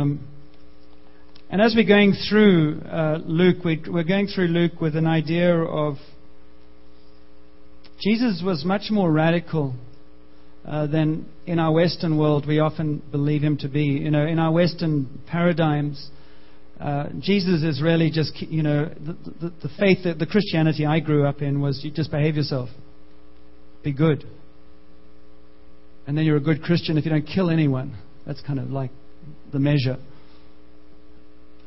Um, and as we're going through uh, Luke, we, we're going through Luke with an idea of Jesus was much more radical uh, than in our Western world we often believe him to be. You know, in our Western paradigms, uh, Jesus is really just, you know, the, the, the faith, that the Christianity I grew up in was you just behave yourself, be good. And then you're a good Christian if you don't kill anyone. That's kind of like the measure.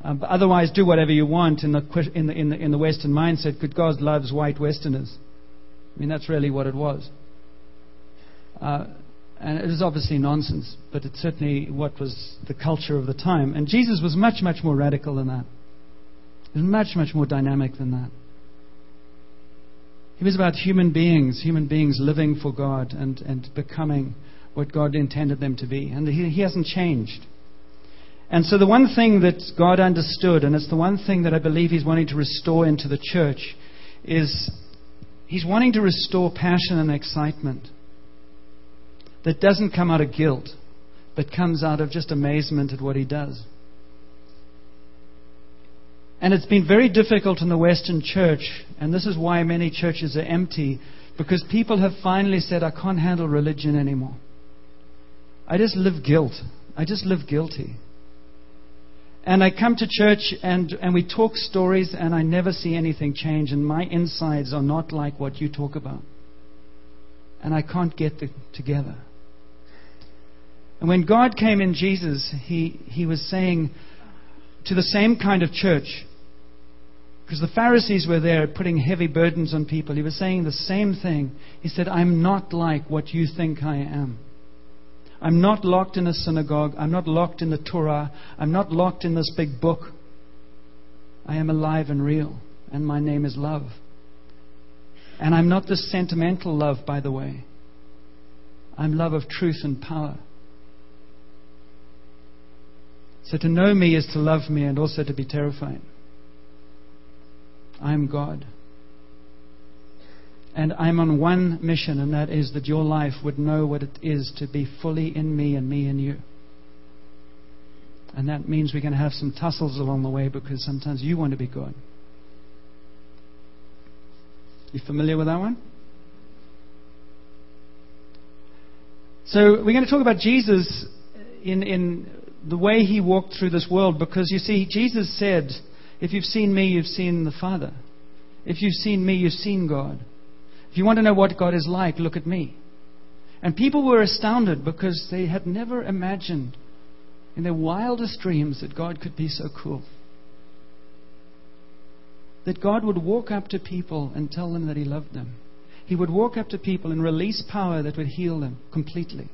Um, but otherwise, do whatever you want in the, in, the, in, the, in the Western mindset because God loves white Westerners. I mean, that's really what it was. Uh, and it is obviously nonsense, but it's certainly what was the culture of the time. And Jesus was much, much more radical than that. He was much, much more dynamic than that. He was about human beings, human beings living for God and, and becoming what God intended them to be. And he, he hasn't changed. And so, the one thing that God understood, and it's the one thing that I believe He's wanting to restore into the church, is He's wanting to restore passion and excitement that doesn't come out of guilt, but comes out of just amazement at what He does. And it's been very difficult in the Western church, and this is why many churches are empty, because people have finally said, I can't handle religion anymore. I just live guilt. I just live guilty. And I come to church and, and we talk stories, and I never see anything change, and my insides are not like what you talk about. And I can't get it together. And when God came in Jesus, he, he was saying to the same kind of church, because the Pharisees were there putting heavy burdens on people, he was saying the same thing. He said, I'm not like what you think I am. I'm not locked in a synagogue. I'm not locked in the Torah. I'm not locked in this big book. I am alive and real, and my name is love. And I'm not this sentimental love, by the way. I'm love of truth and power. So to know me is to love me and also to be terrified. I am God. And I'm on one mission, and that is that your life would know what it is to be fully in me and me in you. And that means we're going to have some tussles along the way because sometimes you want to be God. You familiar with that one? So we're going to talk about Jesus in, in the way he walked through this world because you see, Jesus said, If you've seen me, you've seen the Father. If you've seen me, you've seen God. If you want to know what God is like, look at me. And people were astounded because they had never imagined in their wildest dreams that God could be so cool. That God would walk up to people and tell them that He loved them. He would walk up to people and release power that would heal them completely.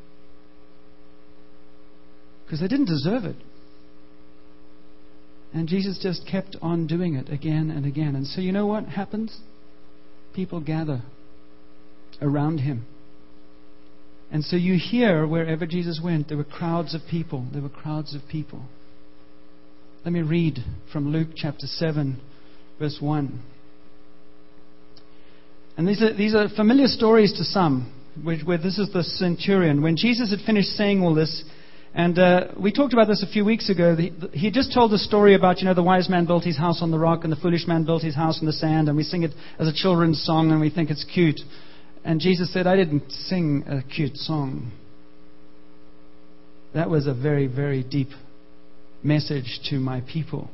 Because they didn't deserve it. And Jesus just kept on doing it again and again. And so, you know what happens? People gather around him. And so you hear wherever Jesus went, there were crowds of people. There were crowds of people. Let me read from Luke chapter 7, verse 1. And these are, these are familiar stories to some, where, where this is the centurion. When Jesus had finished saying all this, and uh, we talked about this a few weeks ago. he just told the story about, you know, the wise man built his house on the rock and the foolish man built his house in the sand, and we sing it as a children's song and we think it's cute. And Jesus said, I didn't sing a cute song. That was a very, very deep message to my people.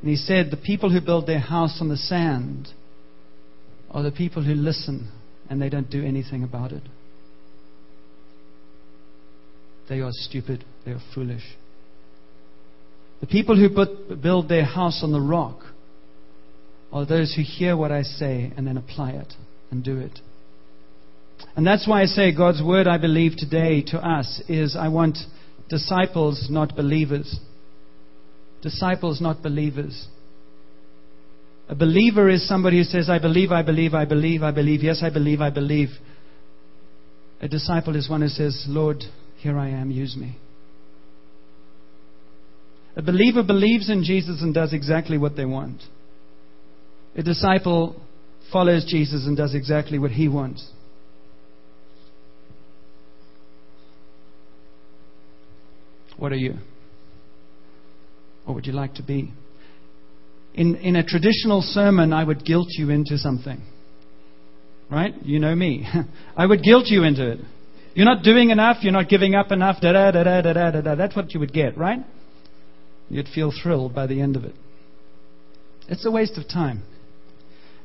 And he said, The people who build their house on the sand are the people who listen and they don't do anything about it. They are stupid, they are foolish. The people who put, build their house on the rock are those who hear what I say and then apply it and do it. And that's why I say God's word, I believe, today to us is I want disciples, not believers. Disciples, not believers. A believer is somebody who says, I believe, I believe, I believe, I believe, yes, I believe, I believe. A disciple is one who says, Lord, here I am, use me. A believer believes in Jesus and does exactly what they want. A disciple follows Jesus and does exactly what he wants. What are you? Or would you like to be? In, in a traditional sermon, I would guilt you into something. Right? You know me. I would guilt you into it. You're not doing enough, you're not giving up enough, da da da da da da da. That's what you would get, right? You'd feel thrilled by the end of it. It's a waste of time.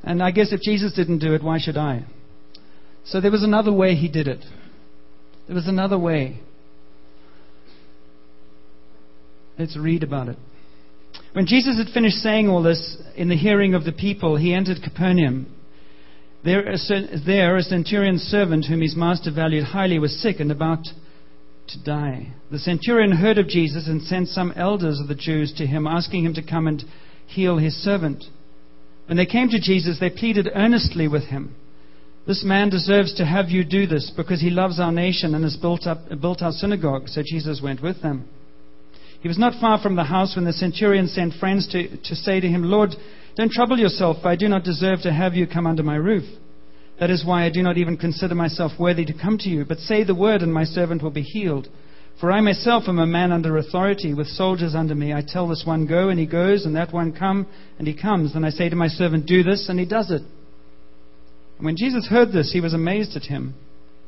And I guess if Jesus didn't do it, why should I? So there was another way he did it. There was another way. Let's read about it. When Jesus had finished saying all this in the hearing of the people, he entered Capernaum. There, a centurion's servant, whom his master valued highly, was sick and about to die. The centurion heard of Jesus and sent some elders of the Jews to him, asking him to come and heal his servant. When they came to Jesus, they pleaded earnestly with him. This man deserves to have you do this because he loves our nation and has built, up, built our synagogue. So Jesus went with them. He was not far from the house when the centurion sent friends to, to say to him, Lord, don't trouble yourself, for I do not deserve to have you come under my roof. That is why I do not even consider myself worthy to come to you. But say the word, and my servant will be healed. For I myself am a man under authority, with soldiers under me. I tell this one, Go, and he goes, and that one, Come, and he comes. Then I say to my servant, Do this, and he does it. And when Jesus heard this, he was amazed at him,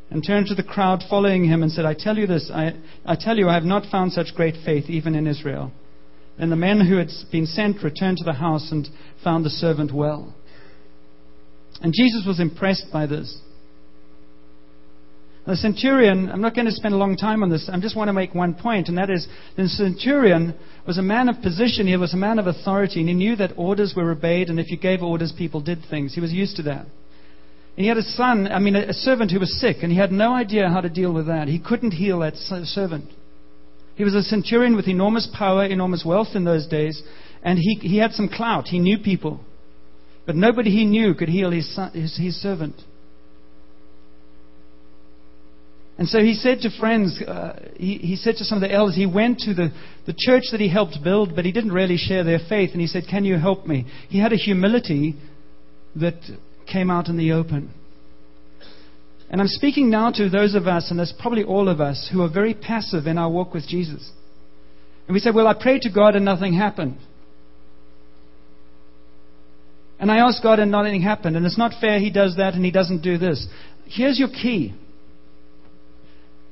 and turned to the crowd following him, and said, I tell you this, I, I tell you, I have not found such great faith, even in Israel. Then the men who had been sent returned to the house and found the servant well. And Jesus was impressed by this. The centurion, I'm not going to spend a long time on this, I just want to make one point, and that is the centurion was a man of position, he was a man of authority, and he knew that orders were obeyed, and if you gave orders, people did things. He was used to that. And he had a son, I mean, a servant who was sick, and he had no idea how to deal with that. He couldn't heal that servant. He was a centurion with enormous power, enormous wealth in those days, and he, he had some clout. He knew people. But nobody he knew could heal his, son, his, his servant. And so he said to friends, uh, he, he said to some of the elders, he went to the, the church that he helped build, but he didn't really share their faith. And he said, Can you help me? He had a humility that came out in the open. And I'm speaking now to those of us, and there's probably all of us, who are very passive in our walk with Jesus. And we say, Well, I prayed to God and nothing happened. And I asked God and nothing happened. And it's not fair he does that and he doesn't do this. Here's your key.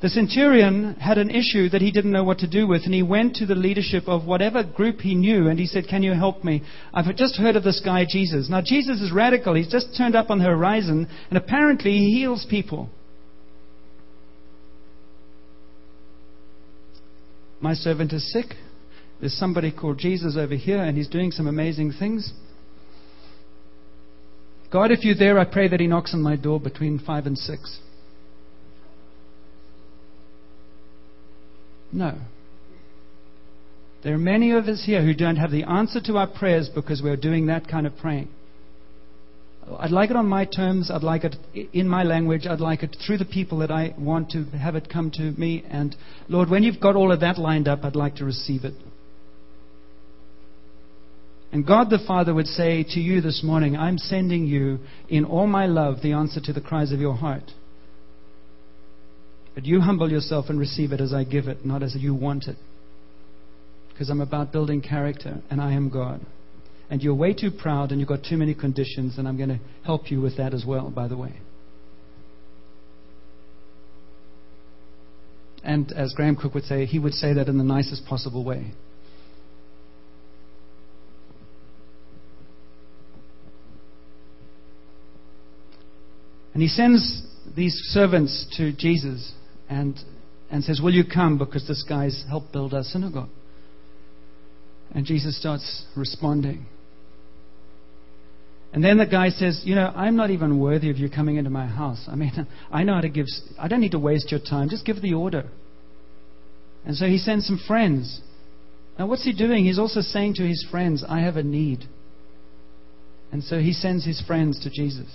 The centurion had an issue that he didn't know what to do with, and he went to the leadership of whatever group he knew, and he said, Can you help me? I've just heard of this guy, Jesus. Now, Jesus is radical. He's just turned up on the horizon, and apparently he heals people. My servant is sick. There's somebody called Jesus over here, and he's doing some amazing things. God, if you're there, I pray that he knocks on my door between 5 and 6. No. There are many of us here who don't have the answer to our prayers because we're doing that kind of praying. I'd like it on my terms. I'd like it in my language. I'd like it through the people that I want to have it come to me. And Lord, when you've got all of that lined up, I'd like to receive it. And God the Father would say to you this morning, I'm sending you in all my love the answer to the cries of your heart. But you humble yourself and receive it as I give it, not as you want it. Because I'm about building character, and I am God. And you're way too proud, and you've got too many conditions, and I'm going to help you with that as well, by the way. And as Graham Cooke would say, he would say that in the nicest possible way. And he sends these servants to Jesus and, and says, Will you come? Because this guy's helped build our synagogue. And Jesus starts responding. And then the guy says, You know, I'm not even worthy of you coming into my house. I mean, I know how to give, I don't need to waste your time. Just give the order. And so he sends some friends. Now, what's he doing? He's also saying to his friends, I have a need. And so he sends his friends to Jesus.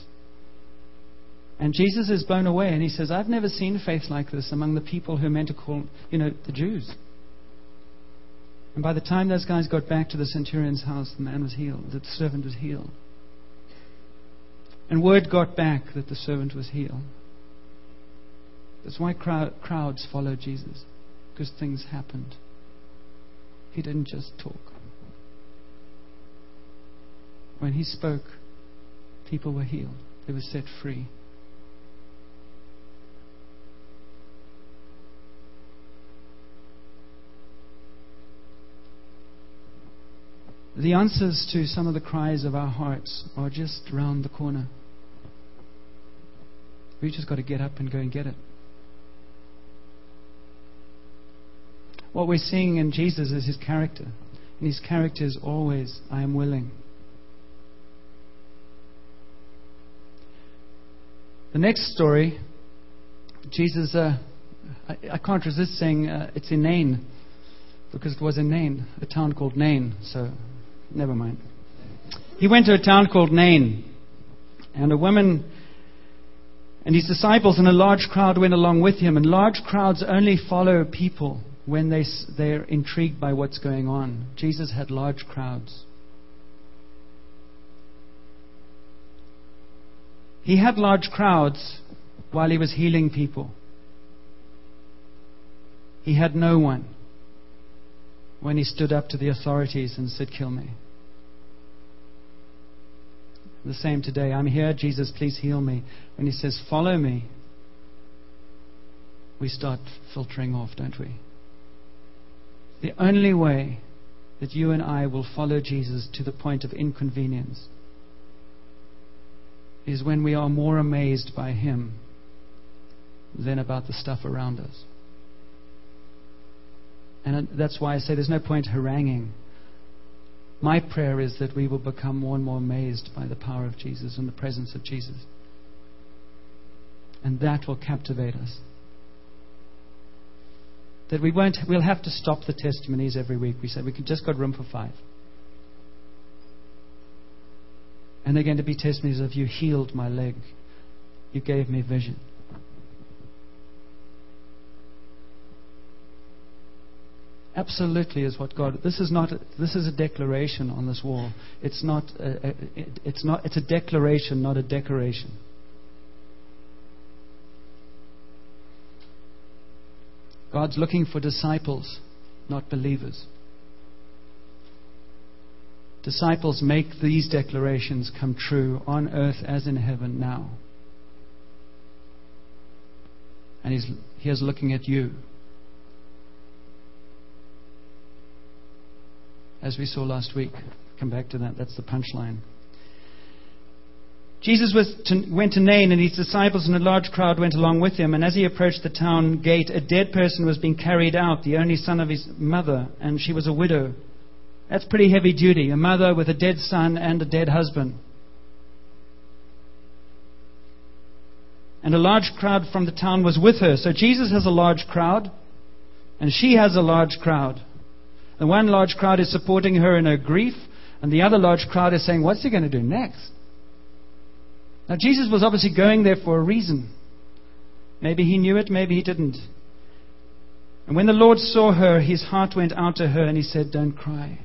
And Jesus is blown away and he says, I've never seen faith like this among the people who are meant to call, you know, the Jews. And by the time those guys got back to the centurion's house, the man was healed, the servant was healed. And word got back that the servant was healed. That's why crowd, crowds follow Jesus, because things happened. He didn't just talk. When he spoke, people were healed, they were set free. The answers to some of the cries of our hearts are just round the corner. We just got to get up and go and get it. What we're seeing in Jesus is his character. And his character is always, I am willing. The next story, Jesus, uh, I, I, can't resist saying uh, it's in Nain, because it was in Nain, a town called Nain. So, never mind. He went to a town called Nain, and a woman and his disciples and a large crowd went along with him. And large crowds only follow people when they, they're intrigued by what's going on. Jesus had large crowds. He had large crowds while he was healing people. He had no one when he stood up to the authorities and said, Kill me. The same today. I'm here, Jesus, please heal me. When he says, Follow me, we start filtering off, don't we? The only way that you and I will follow Jesus to the point of inconvenience is when we are more amazed by Him than about the stuff around us. And that's why I say there's no point haranguing. My prayer is that we will become more and more amazed by the power of Jesus and the presence of Jesus. And that will captivate us. That we won't, we'll have to stop the testimonies every week. We said we can just got room for five. And they're going to be testimonies of you healed my leg. You gave me vision. Absolutely is what God. This is not. This is a declaration on this wall. It's not. A, it's not. It's a declaration, not a decoration. God's looking for disciples, not believers. Disciples make these declarations come true on earth as in heaven now. And he's, he is looking at you. As we saw last week. Come back to that. That's the punchline. Jesus to, went to Nain, and his disciples and a large crowd went along with him. And as he approached the town gate, a dead person was being carried out, the only son of his mother, and she was a widow. That's pretty heavy duty. A mother with a dead son and a dead husband. And a large crowd from the town was with her. So Jesus has a large crowd, and she has a large crowd. The one large crowd is supporting her in her grief, and the other large crowd is saying, What's he going to do next? Now, Jesus was obviously going there for a reason. Maybe he knew it, maybe he didn't. And when the Lord saw her, his heart went out to her, and he said, Don't cry.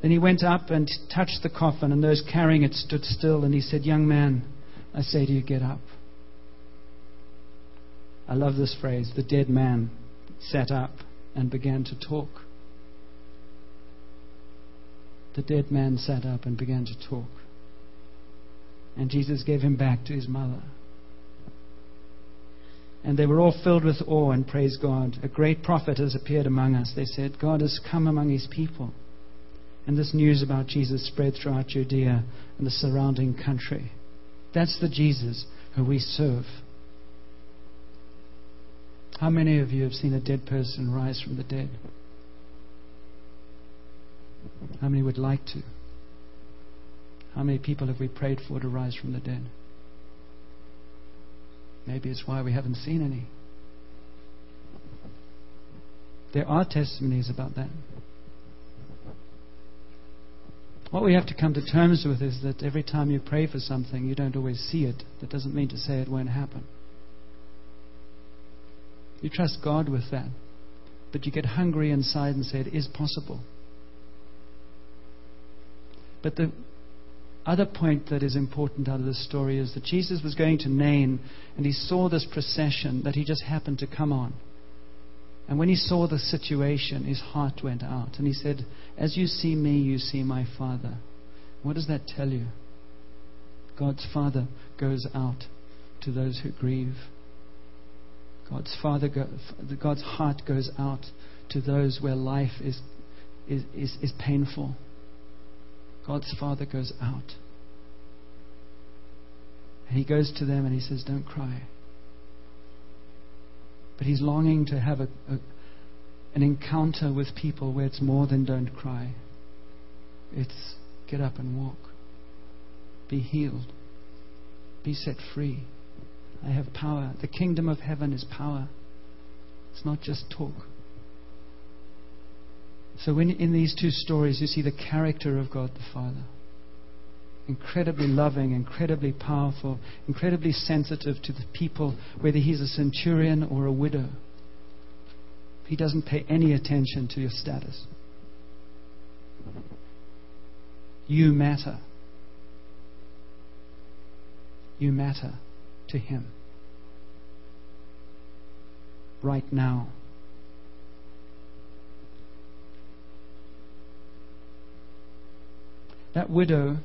Then he went up and touched the coffin, and those carrying it stood still, and he said, Young man, I say to you, get up. I love this phrase. The dead man sat up and began to talk the dead man sat up and began to talk. And Jesus gave him back to his mother. And they were all filled with awe and praised God. A great prophet has appeared among us. They said, God has come among his people. And this news about Jesus spread throughout Judea and the surrounding country. That's the Jesus who we serve. How many of you have seen a dead person rise from the dead? How many would like to? How many people have we prayed for to rise from the dead? Maybe it's why we haven't seen any. There are testimonies about that. What we have to come to terms with is that every time you pray for something, you don't always see it. That doesn't mean to say it won't happen. You trust God with that. But you get hungry inside and say, It is possible. But the other point that is important out of this story is that Jesus was going to Nain and he saw this procession that he just happened to come on. And when he saw the situation, his heart went out. And he said, As you see me, you see my Father. What does that tell you? God's Father goes out to those who grieve. God's Father, God's heart goes out to those where life is, is, is, is painful. God's Father goes out. And He goes to them and He says, Don't cry. But He's longing to have a, a, an encounter with people where it's more than don't cry. It's get up and walk. Be healed. Be set free. I have power. The kingdom of heaven is power. It's not just talk. So, when in these two stories, you see the character of God the Father incredibly loving, incredibly powerful, incredibly sensitive to the people, whether he's a centurion or a widow. He doesn't pay any attention to your status. You matter. You matter to him. Right now. That widow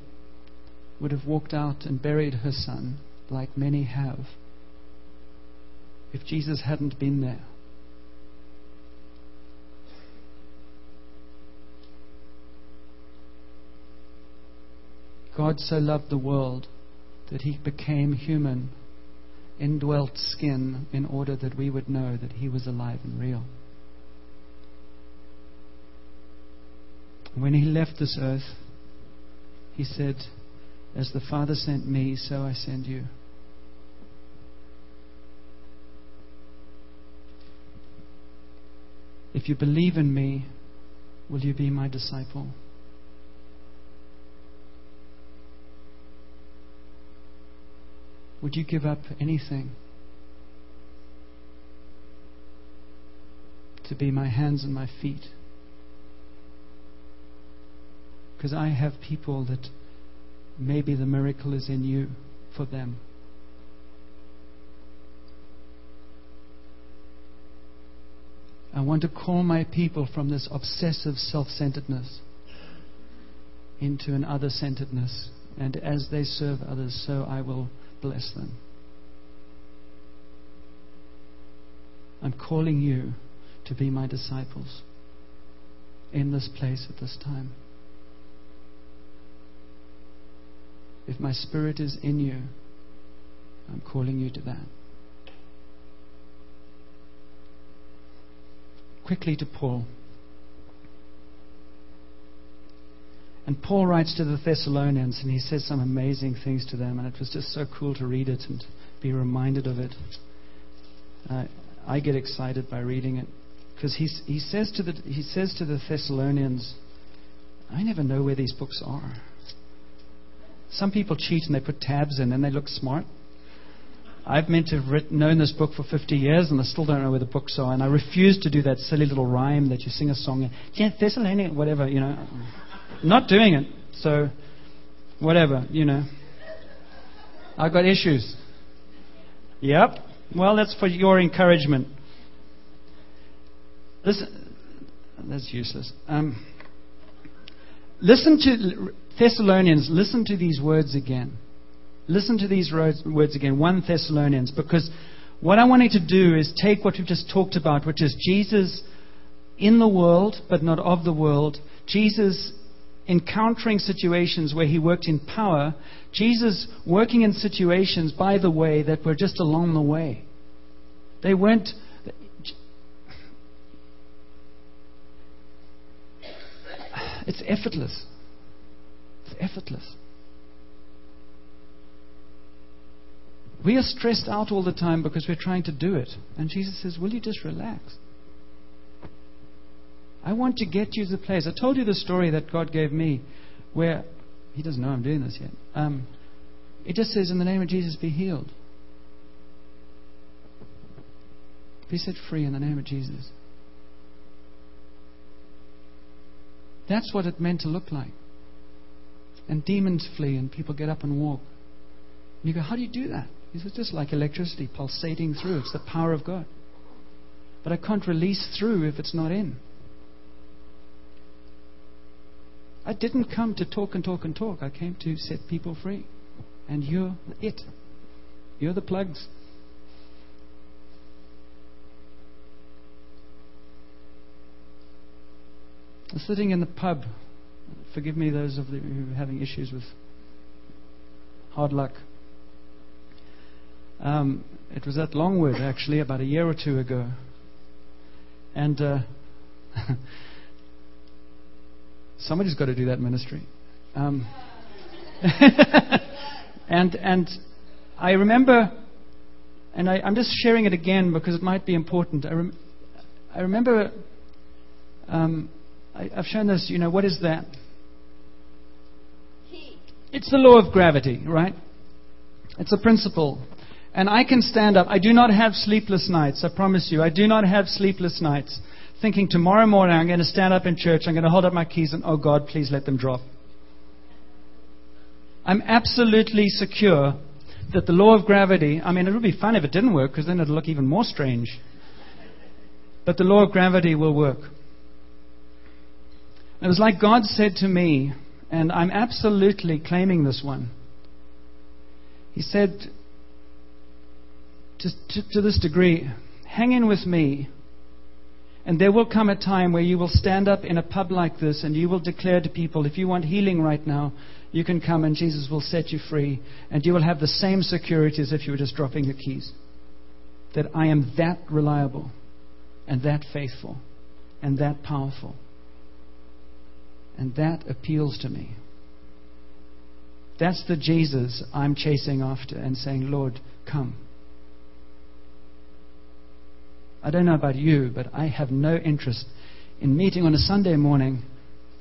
would have walked out and buried her son, like many have, if Jesus hadn't been there. God so loved the world that he became human, indwelt skin, in order that we would know that he was alive and real. When he left this earth, he said, As the Father sent me, so I send you. If you believe in me, will you be my disciple? Would you give up anything to be my hands and my feet? Because I have people that maybe the miracle is in you for them. I want to call my people from this obsessive self centeredness into an other centeredness. And as they serve others, so I will bless them. I'm calling you to be my disciples in this place at this time. If my spirit is in you, I'm calling you to that. Quickly to Paul. And Paul writes to the Thessalonians and he says some amazing things to them, and it was just so cool to read it and be reminded of it. Uh, I get excited by reading it because he, he, says to the, he says to the Thessalonians, I never know where these books are. Some people cheat and they put tabs in and they look smart. I've meant to have written, known this book for 50 years and I still don't know where the books are. And I refuse to do that silly little rhyme that you sing a song, yeah, Thessalonians, whatever, you know. Not doing it. So, whatever, you know. I've got issues. Yep. Well, that's for your encouragement. Listen, that's useless. Um, listen to Thessalonians. Listen to these words again. Listen to these words again. 1 Thessalonians, because what I wanted to do is take what we've just talked about, which is Jesus in the world, but not of the world. Jesus encountering situations where he worked in power, Jesus working in situations, by the way, that were just along the way. They weren't. It's effortless. It's effortless. We are stressed out all the time because we're trying to do it. And Jesus says, Will you just relax? I want to get you to the place. I told you the story that God gave me where He doesn't know I'm doing this yet. Um, it just says, In the name of Jesus, be healed. Be set free in the name of Jesus. That's what it meant to look like. And demons flee and people get up and walk. And you go, How do you do that? He says, Just like electricity pulsating through. It's the power of God. But I can't release through if it's not in. I didn't come to talk and talk and talk. I came to set people free. And you're it. You're the plugs. Sitting in the pub. Forgive me, those of you who are having issues with hard luck. Um, it was at Longwood, actually, about a year or two ago. And uh, somebody's got to do that ministry. Um, and and I remember, and I, am just sharing it again because it might be important. I, rem, I remember, um, I, I've shown this. You know, what is that? It's the law of gravity, right? It's a principle. And I can stand up. I do not have sleepless nights, I promise you. I do not have sleepless nights thinking tomorrow morning I'm going to stand up in church, I'm going to hold up my keys, and oh God, please let them drop. I'm absolutely secure that the law of gravity, I mean, it would be fun if it didn't work because then it would look even more strange. But the law of gravity will work. It was like God said to me, and I'm absolutely claiming this one. He said, to, to, to this degree, hang in with me. And there will come a time where you will stand up in a pub like this and you will declare to people, if you want healing right now, you can come and Jesus will set you free. And you will have the same security as if you were just dropping your keys. That I am that reliable and that faithful and that powerful. And that appeals to me. That's the Jesus I'm chasing after and saying, Lord, come. I don't know about you, but I have no interest in meeting on a Sunday morning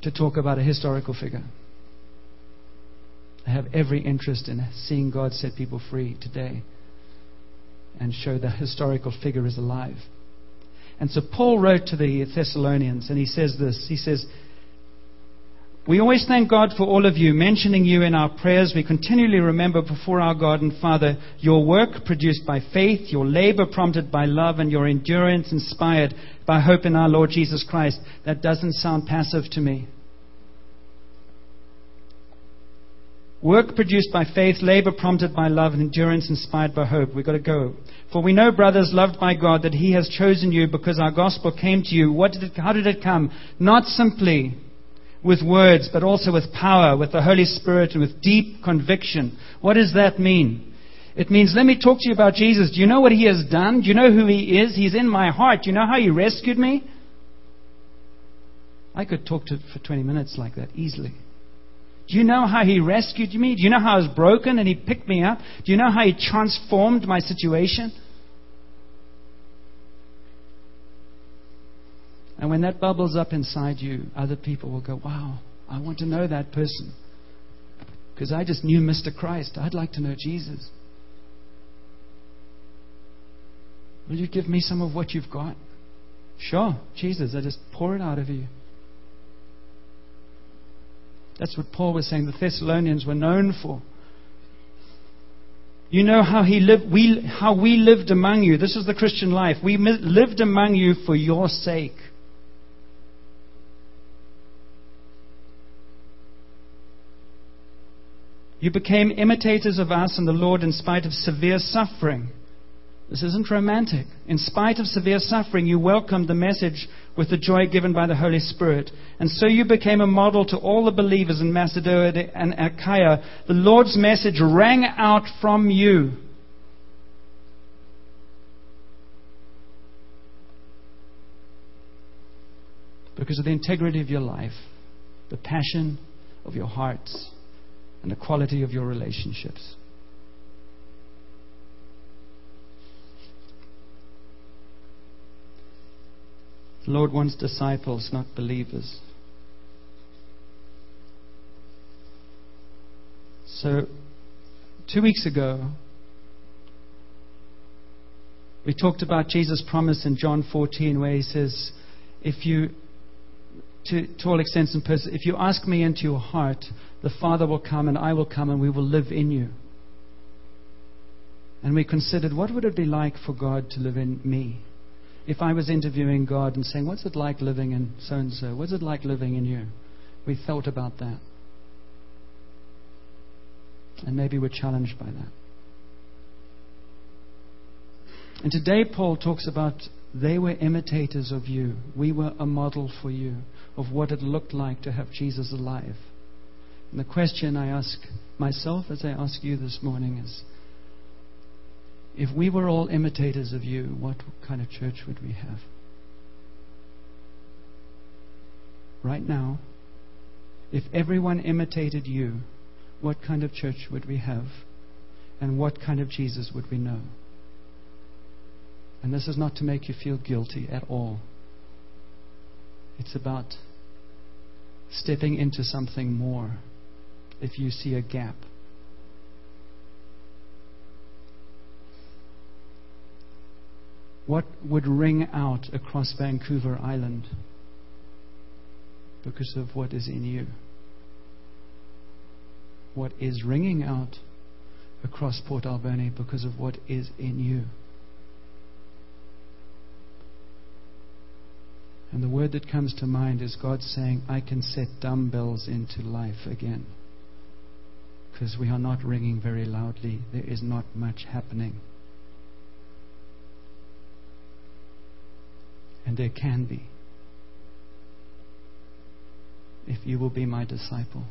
to talk about a historical figure. I have every interest in seeing God set people free today and show the historical figure is alive. And so Paul wrote to the Thessalonians and he says this. He says, we always thank God for all of you, mentioning you in our prayers. We continually remember before our God and Father your work produced by faith, your labor prompted by love, and your endurance inspired by hope in our Lord Jesus Christ. That doesn't sound passive to me. Work produced by faith, labor prompted by love, and endurance inspired by hope. We've got to go. For we know, brothers, loved by God, that He has chosen you because our gospel came to you. What did it, how did it come? Not simply with words, but also with power, with the Holy Spirit, and with deep conviction. What does that mean? It means, let me talk to you about Jesus. Do you know what he has done? Do you know who he is? He's in my heart. Do you know how he rescued me? I could talk to for 20 minutes like that easily. Do you know how he rescued me? Do you know how I was broken and he picked me up? Do you know how he transformed my situation? And when that bubbles up inside you, other people will go, Wow, I want to know that person. Because I just knew Mr. Christ. I'd like to know Jesus. Will you give me some of what you've got? Sure, Jesus, I just pour it out of you. That's what Paul was saying the Thessalonians were known for. You know how he lived, we, how we lived among you. This is the Christian life. We lived among you for your sake. You became imitators of us and the Lord in spite of severe suffering. This isn't romantic. In spite of severe suffering, you welcomed the message with the joy given by the Holy Spirit. And so you became a model to all the believers in Macedonia and Achaia. The Lord's message rang out from you. Because of the integrity of your life, the passion of your hearts and the quality of your relationships. The Lord wants disciples, not believers. So, two weeks ago, we talked about Jesus' promise in John 14, where he says, If you to, to all extents and purposes, if you ask me into your heart, the Father will come and I will come and we will live in you. And we considered what would it be like for God to live in me? if I was interviewing God and saying, What's it like living in so and so? What's it like living in you? We thought about that. And maybe we're challenged by that. And today, Paul talks about they were imitators of you. We were a model for you of what it looked like to have Jesus alive. And the question I ask myself as I ask you this morning is if we were all imitators of you, what kind of church would we have? Right now, if everyone imitated you, what kind of church would we have? And what kind of Jesus would we know? And this is not to make you feel guilty at all. It's about stepping into something more if you see a gap. What would ring out across Vancouver Island because of what is in you? What is ringing out across Port Alberni because of what is in you? And the word that comes to mind is God saying, I can set dumbbells into life again. Because we are not ringing very loudly, there is not much happening. And there can be. If you will be my disciple.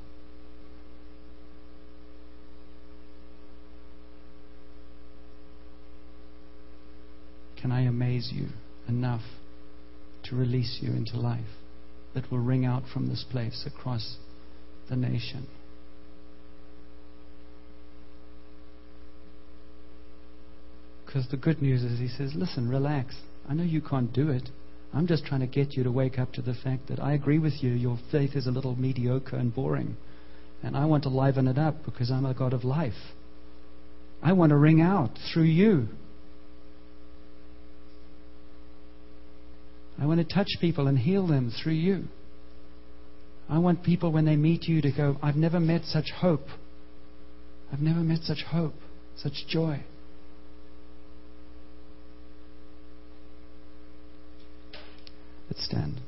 Can I amaze you enough to release you into life that will ring out from this place across the nation. Because the good news is, he says, listen, relax. I know you can't do it. I'm just trying to get you to wake up to the fact that I agree with you. Your faith is a little mediocre and boring. And I want to liven it up because I'm a God of life. I want to ring out through you. I want to touch people and heal them through you. I want people, when they meet you, to go, I've never met such hope. I've never met such hope, such joy. Stand.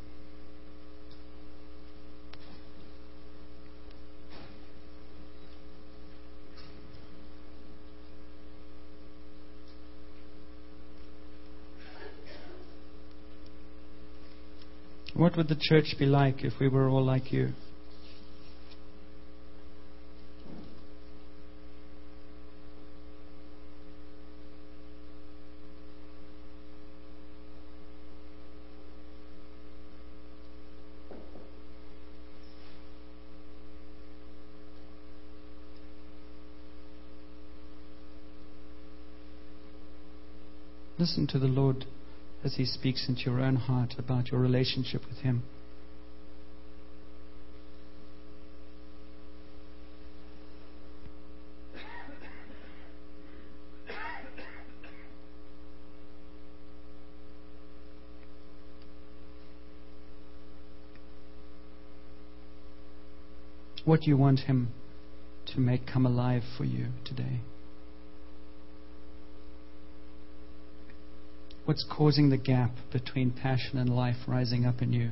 What would the church be like if we were all like you? Listen to the Lord as He speaks into your own heart about your relationship with Him. What do you want Him to make come alive for you today? What's causing the gap between passion and life rising up in you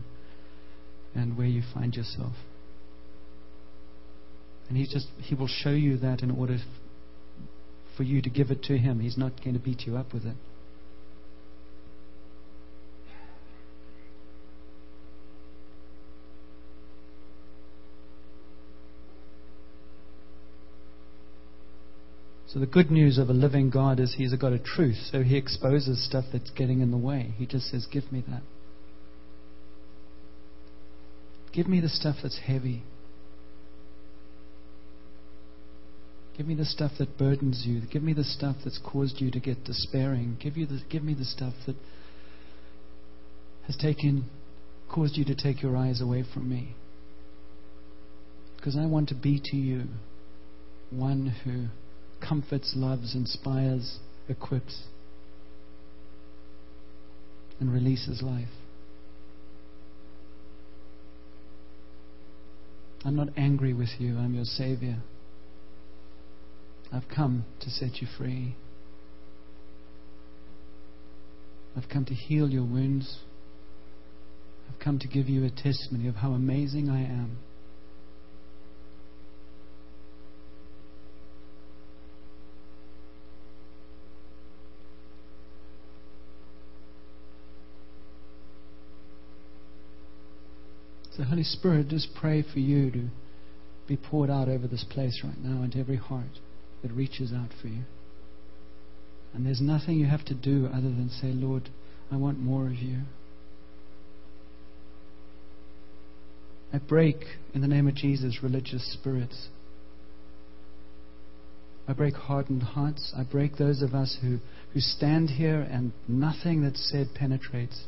and where you find yourself? And he just he will show you that in order for you to give it to him. He's not going to beat you up with it. So the good news of a living God is He's a God of truth. So He exposes stuff that's getting in the way. He just says, Give me that. Give me the stuff that's heavy. Give me the stuff that burdens you. Give me the stuff that's caused you to get despairing. Give, you the, give me the stuff that has taken, caused you to take your eyes away from me. Because I want to be to you one who comforts, loves, inspires, equips, and releases life. I'm not angry with you, I'm your Savior. I've come to set you free. I've come to heal your wounds. I've come to give you a testimony of how amazing I am. The Holy Spirit just pray for you to be poured out over this place right now into every heart that reaches out for you. And there's nothing you have to do other than say, Lord, I want more of you. I break, in the name of Jesus, religious spirits. I break hardened hearts. I break those of us who, who stand here and nothing that's said penetrates.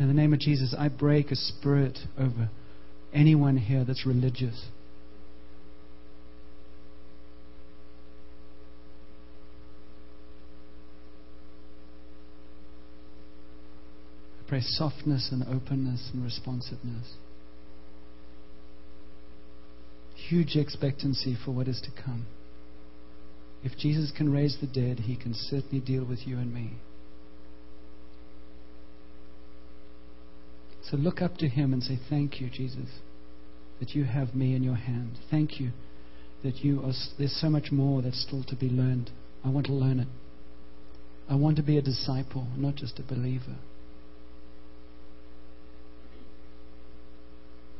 In the name of Jesus, I break a spirit over anyone here that's religious. I pray softness and openness and responsiveness. Huge expectancy for what is to come. If Jesus can raise the dead, he can certainly deal with you and me. So look up to Him and say, Thank you, Jesus, that you have me in your hand. Thank you that you are, there's so much more that's still to be learned. I want to learn it. I want to be a disciple, not just a believer.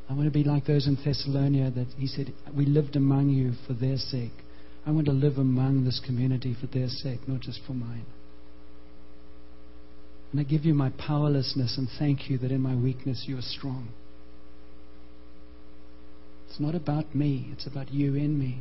I want to be like those in Thessalonica that he said, We lived among you for their sake. I want to live among this community for their sake, not just for mine. And I give you my powerlessness and thank you that in my weakness you are strong. It's not about me, it's about you in me.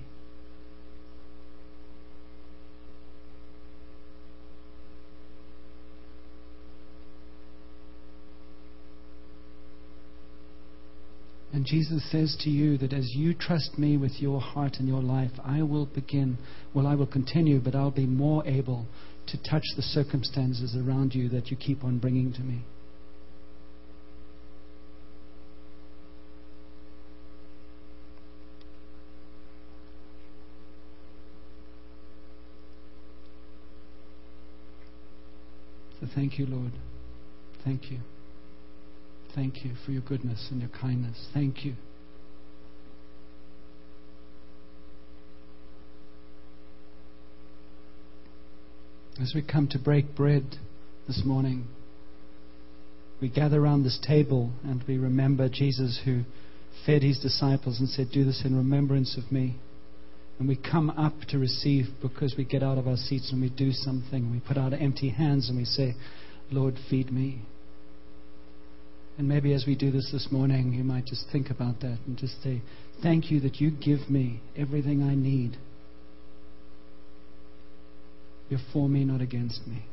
And Jesus says to you that as you trust me with your heart and your life, I will begin, well, I will continue, but I'll be more able to touch the circumstances around you that you keep on bringing to me. So thank you, Lord. Thank you. Thank you for your goodness and your kindness. Thank you. As we come to break bread this morning, we gather around this table and we remember Jesus who fed his disciples and said, Do this in remembrance of me. And we come up to receive because we get out of our seats and we do something. We put out empty hands and we say, Lord, feed me. And maybe as we do this this morning, you might just think about that and just say, Thank you that you give me everything I need you're for me, not against me.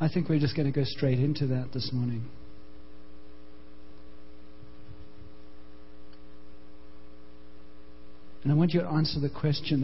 I think we're just going to go straight into that this morning. And I want you to answer the question